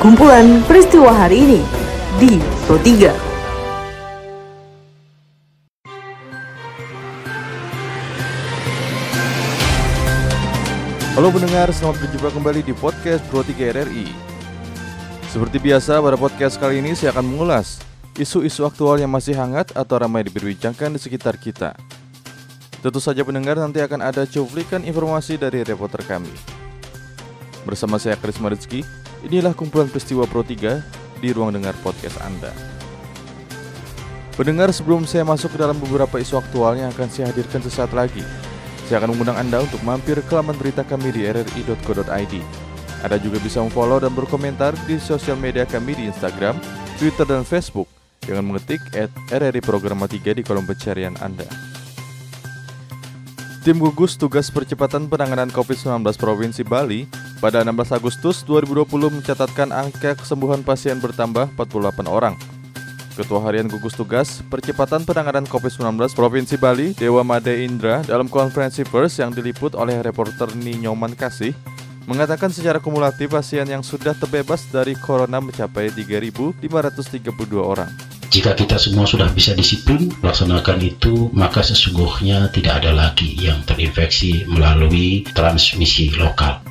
kumpulan peristiwa hari ini di Pro 3. Halo pendengar, selamat berjumpa kembali di podcast Pro 3 RRI. Seperti biasa, pada podcast kali ini saya akan mengulas isu-isu aktual yang masih hangat atau ramai diperbincangkan di sekitar kita. Tentu saja pendengar nanti akan ada cuplikan informasi dari reporter kami. Bersama saya Karisma Rizky, inilah kumpulan peristiwa Pro 3 di ruang dengar podcast Anda. Pendengar sebelum saya masuk ke dalam beberapa isu aktual yang akan saya hadirkan sesaat lagi, saya akan mengundang Anda untuk mampir ke laman berita kami di rri.co.id. Anda juga bisa memfollow dan berkomentar di sosial media kami di Instagram, Twitter, dan Facebook dengan mengetik at RRI Programa 3 di kolom pencarian Anda. Tim gugus tugas percepatan penanganan COVID-19 Provinsi Bali pada 16 Agustus 2020 mencatatkan angka kesembuhan pasien bertambah 48 orang. Ketua Harian Gugus Tugas Percepatan Penanganan COVID-19 Provinsi Bali, Dewa Made Indra, dalam konferensi pers yang diliput oleh reporter Ninyoman Kasih, mengatakan secara kumulatif pasien yang sudah terbebas dari corona mencapai 3.532 orang. Jika kita semua sudah bisa disiplin melaksanakan itu, maka sesungguhnya tidak ada lagi yang terinfeksi melalui transmisi lokal.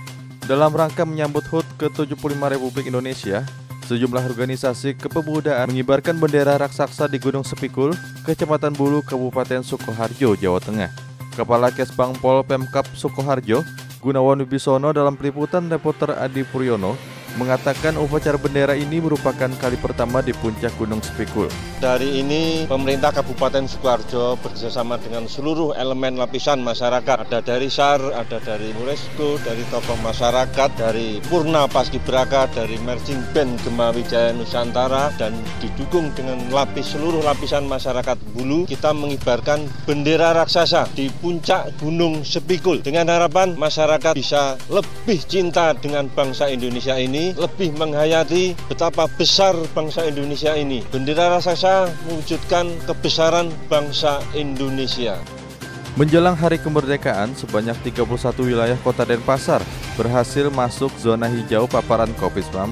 Dalam rangka menyambut HUT ke-75 Republik Indonesia, sejumlah organisasi kepemudaan mengibarkan bendera raksasa di Gunung Sepikul, Kecamatan Bulu, Kabupaten Sukoharjo, Jawa Tengah. Kepala Kesbang Pol Pemkap Sukoharjo, Gunawan Wibisono dalam peliputan reporter Adi Puryono mengatakan upacara bendera ini merupakan kali pertama di puncak Gunung Sepikul. Dari ini pemerintah Kabupaten Sukoharjo bekerjasama dengan seluruh elemen lapisan masyarakat. Ada dari SAR, ada dari UNESCO, dari tokoh masyarakat, dari Purna Paskibraka, dari Merging Band Gema Wijaya Nusantara, dan didukung dengan lapis seluruh lapisan masyarakat Bulu. Kita mengibarkan bendera raksasa di puncak Gunung Sepikul dengan harapan masyarakat bisa lebih cinta dengan bangsa Indonesia ini lebih menghayati betapa besar bangsa Indonesia ini. Bendera raksasa mewujudkan kebesaran bangsa Indonesia. Menjelang hari kemerdekaan, sebanyak 31 wilayah kota Denpasar berhasil masuk zona hijau paparan COVID-19.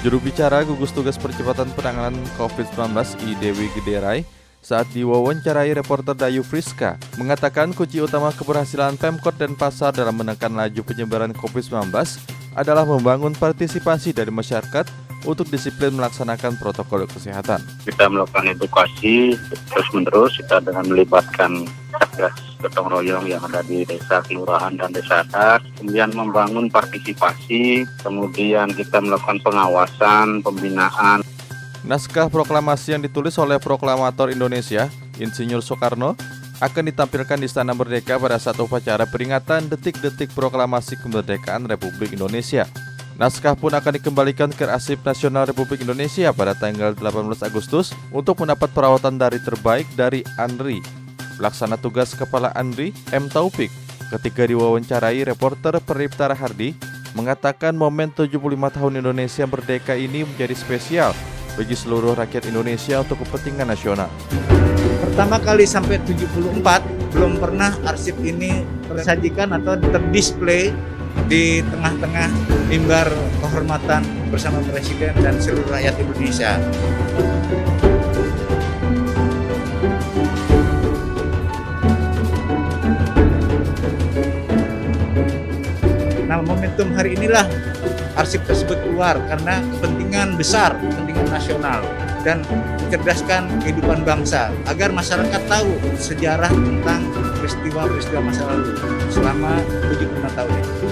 Juru bicara gugus tugas percepatan penanganan COVID-19 I Dewi Gederai saat diwawancarai reporter Dayu Friska mengatakan kunci utama keberhasilan Pemkot Denpasar dalam menekan laju penyebaran COVID-19 adalah membangun partisipasi dari masyarakat untuk disiplin melaksanakan protokol kesehatan. Kita melakukan edukasi terus-menerus kita dengan melibatkan satgas gotong royong yang ada di desa, kelurahan, dan desa adat. Kemudian membangun partisipasi, kemudian kita melakukan pengawasan, pembinaan. Naskah proklamasi yang ditulis oleh proklamator Indonesia, Insinyur Soekarno, akan ditampilkan di Istana Merdeka pada saat upacara peringatan detik-detik proklamasi kemerdekaan Republik Indonesia. Naskah pun akan dikembalikan ke Arsip Nasional Republik Indonesia pada tanggal 18 Agustus untuk mendapat perawatan dari terbaik dari ANRI. Pelaksana tugas Kepala ANRI, M. Taufik, ketika diwawancarai reporter Peripta Hardi, mengatakan momen 75 tahun Indonesia merdeka ini menjadi spesial bagi seluruh rakyat Indonesia untuk kepentingan nasional. Pertama kali sampai 74 belum pernah arsip ini tersajikan atau terdisplay di tengah-tengah mimbar kehormatan bersama Presiden dan seluruh rakyat Indonesia. Nah, momentum hari inilah arsip tersebut keluar karena kepentingan besar, kepentingan nasional dan mencerdaskan kehidupan bangsa agar masyarakat tahu sejarah tentang peristiwa-peristiwa masa lalu selama 75 tahun ini.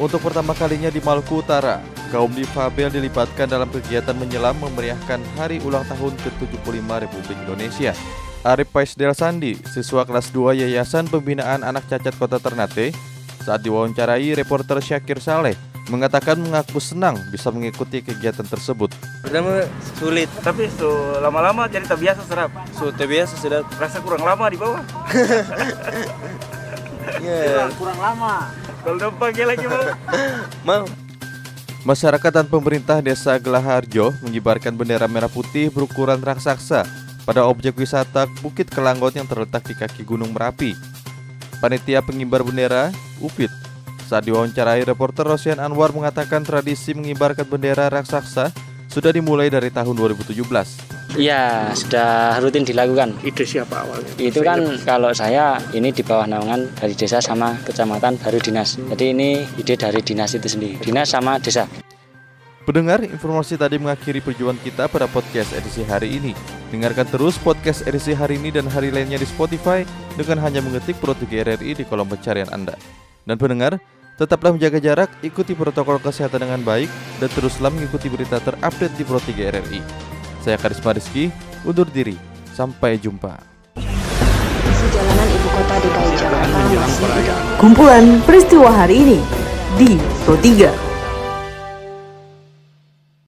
Untuk pertama kalinya di Maluku Utara, kaum difabel dilibatkan dalam kegiatan menyelam memeriahkan hari ulang tahun ke-75 Republik Indonesia. Arif Paisdel Sandi, siswa kelas 2 Yayasan Pembinaan Anak Cacat Kota Ternate, saat diwawancarai reporter Syakir Saleh, mengatakan mengaku senang bisa mengikuti kegiatan tersebut. Pertama sulit, tapi so lama-lama jadi terbiasa serap. So terbiasa sudah rasa kurang lama di bawah. yeah. kurang lama. Kalau dampaknya lagi mau. mau. Masyarakat dan pemerintah Desa Gelaharjo mengibarkan bendera merah putih berukuran raksasa pada objek wisata Bukit Kelanggot yang terletak di kaki Gunung Merapi. Panitia pengibar bendera, UPIT, Saat diwawancarai, reporter Rosian Anwar mengatakan tradisi mengibarkan bendera raksasa sudah dimulai dari tahun 2017. Iya, sudah rutin dilakukan. Ide siapa awalnya? Itu kan kalau saya ini di bawah naungan dari desa sama kecamatan baru dinas. Jadi ini ide dari dinas itu sendiri. Dinas sama desa. Pendengar, informasi tadi mengakhiri perjuangan kita pada podcast edisi hari ini. Dengarkan terus podcast edisi hari ini dan hari lainnya di Spotify dengan hanya mengetik Pro 3 RRI di kolom pencarian Anda. Dan pendengar, tetaplah menjaga jarak, ikuti protokol kesehatan dengan baik, dan teruslah mengikuti berita terupdate di Pro 3 RRI. Saya Karisma Rizky, undur diri. Sampai jumpa. Jalanan ibu kota DKI Jakarta masih Kumpulan peristiwa hari ini di Pro 3.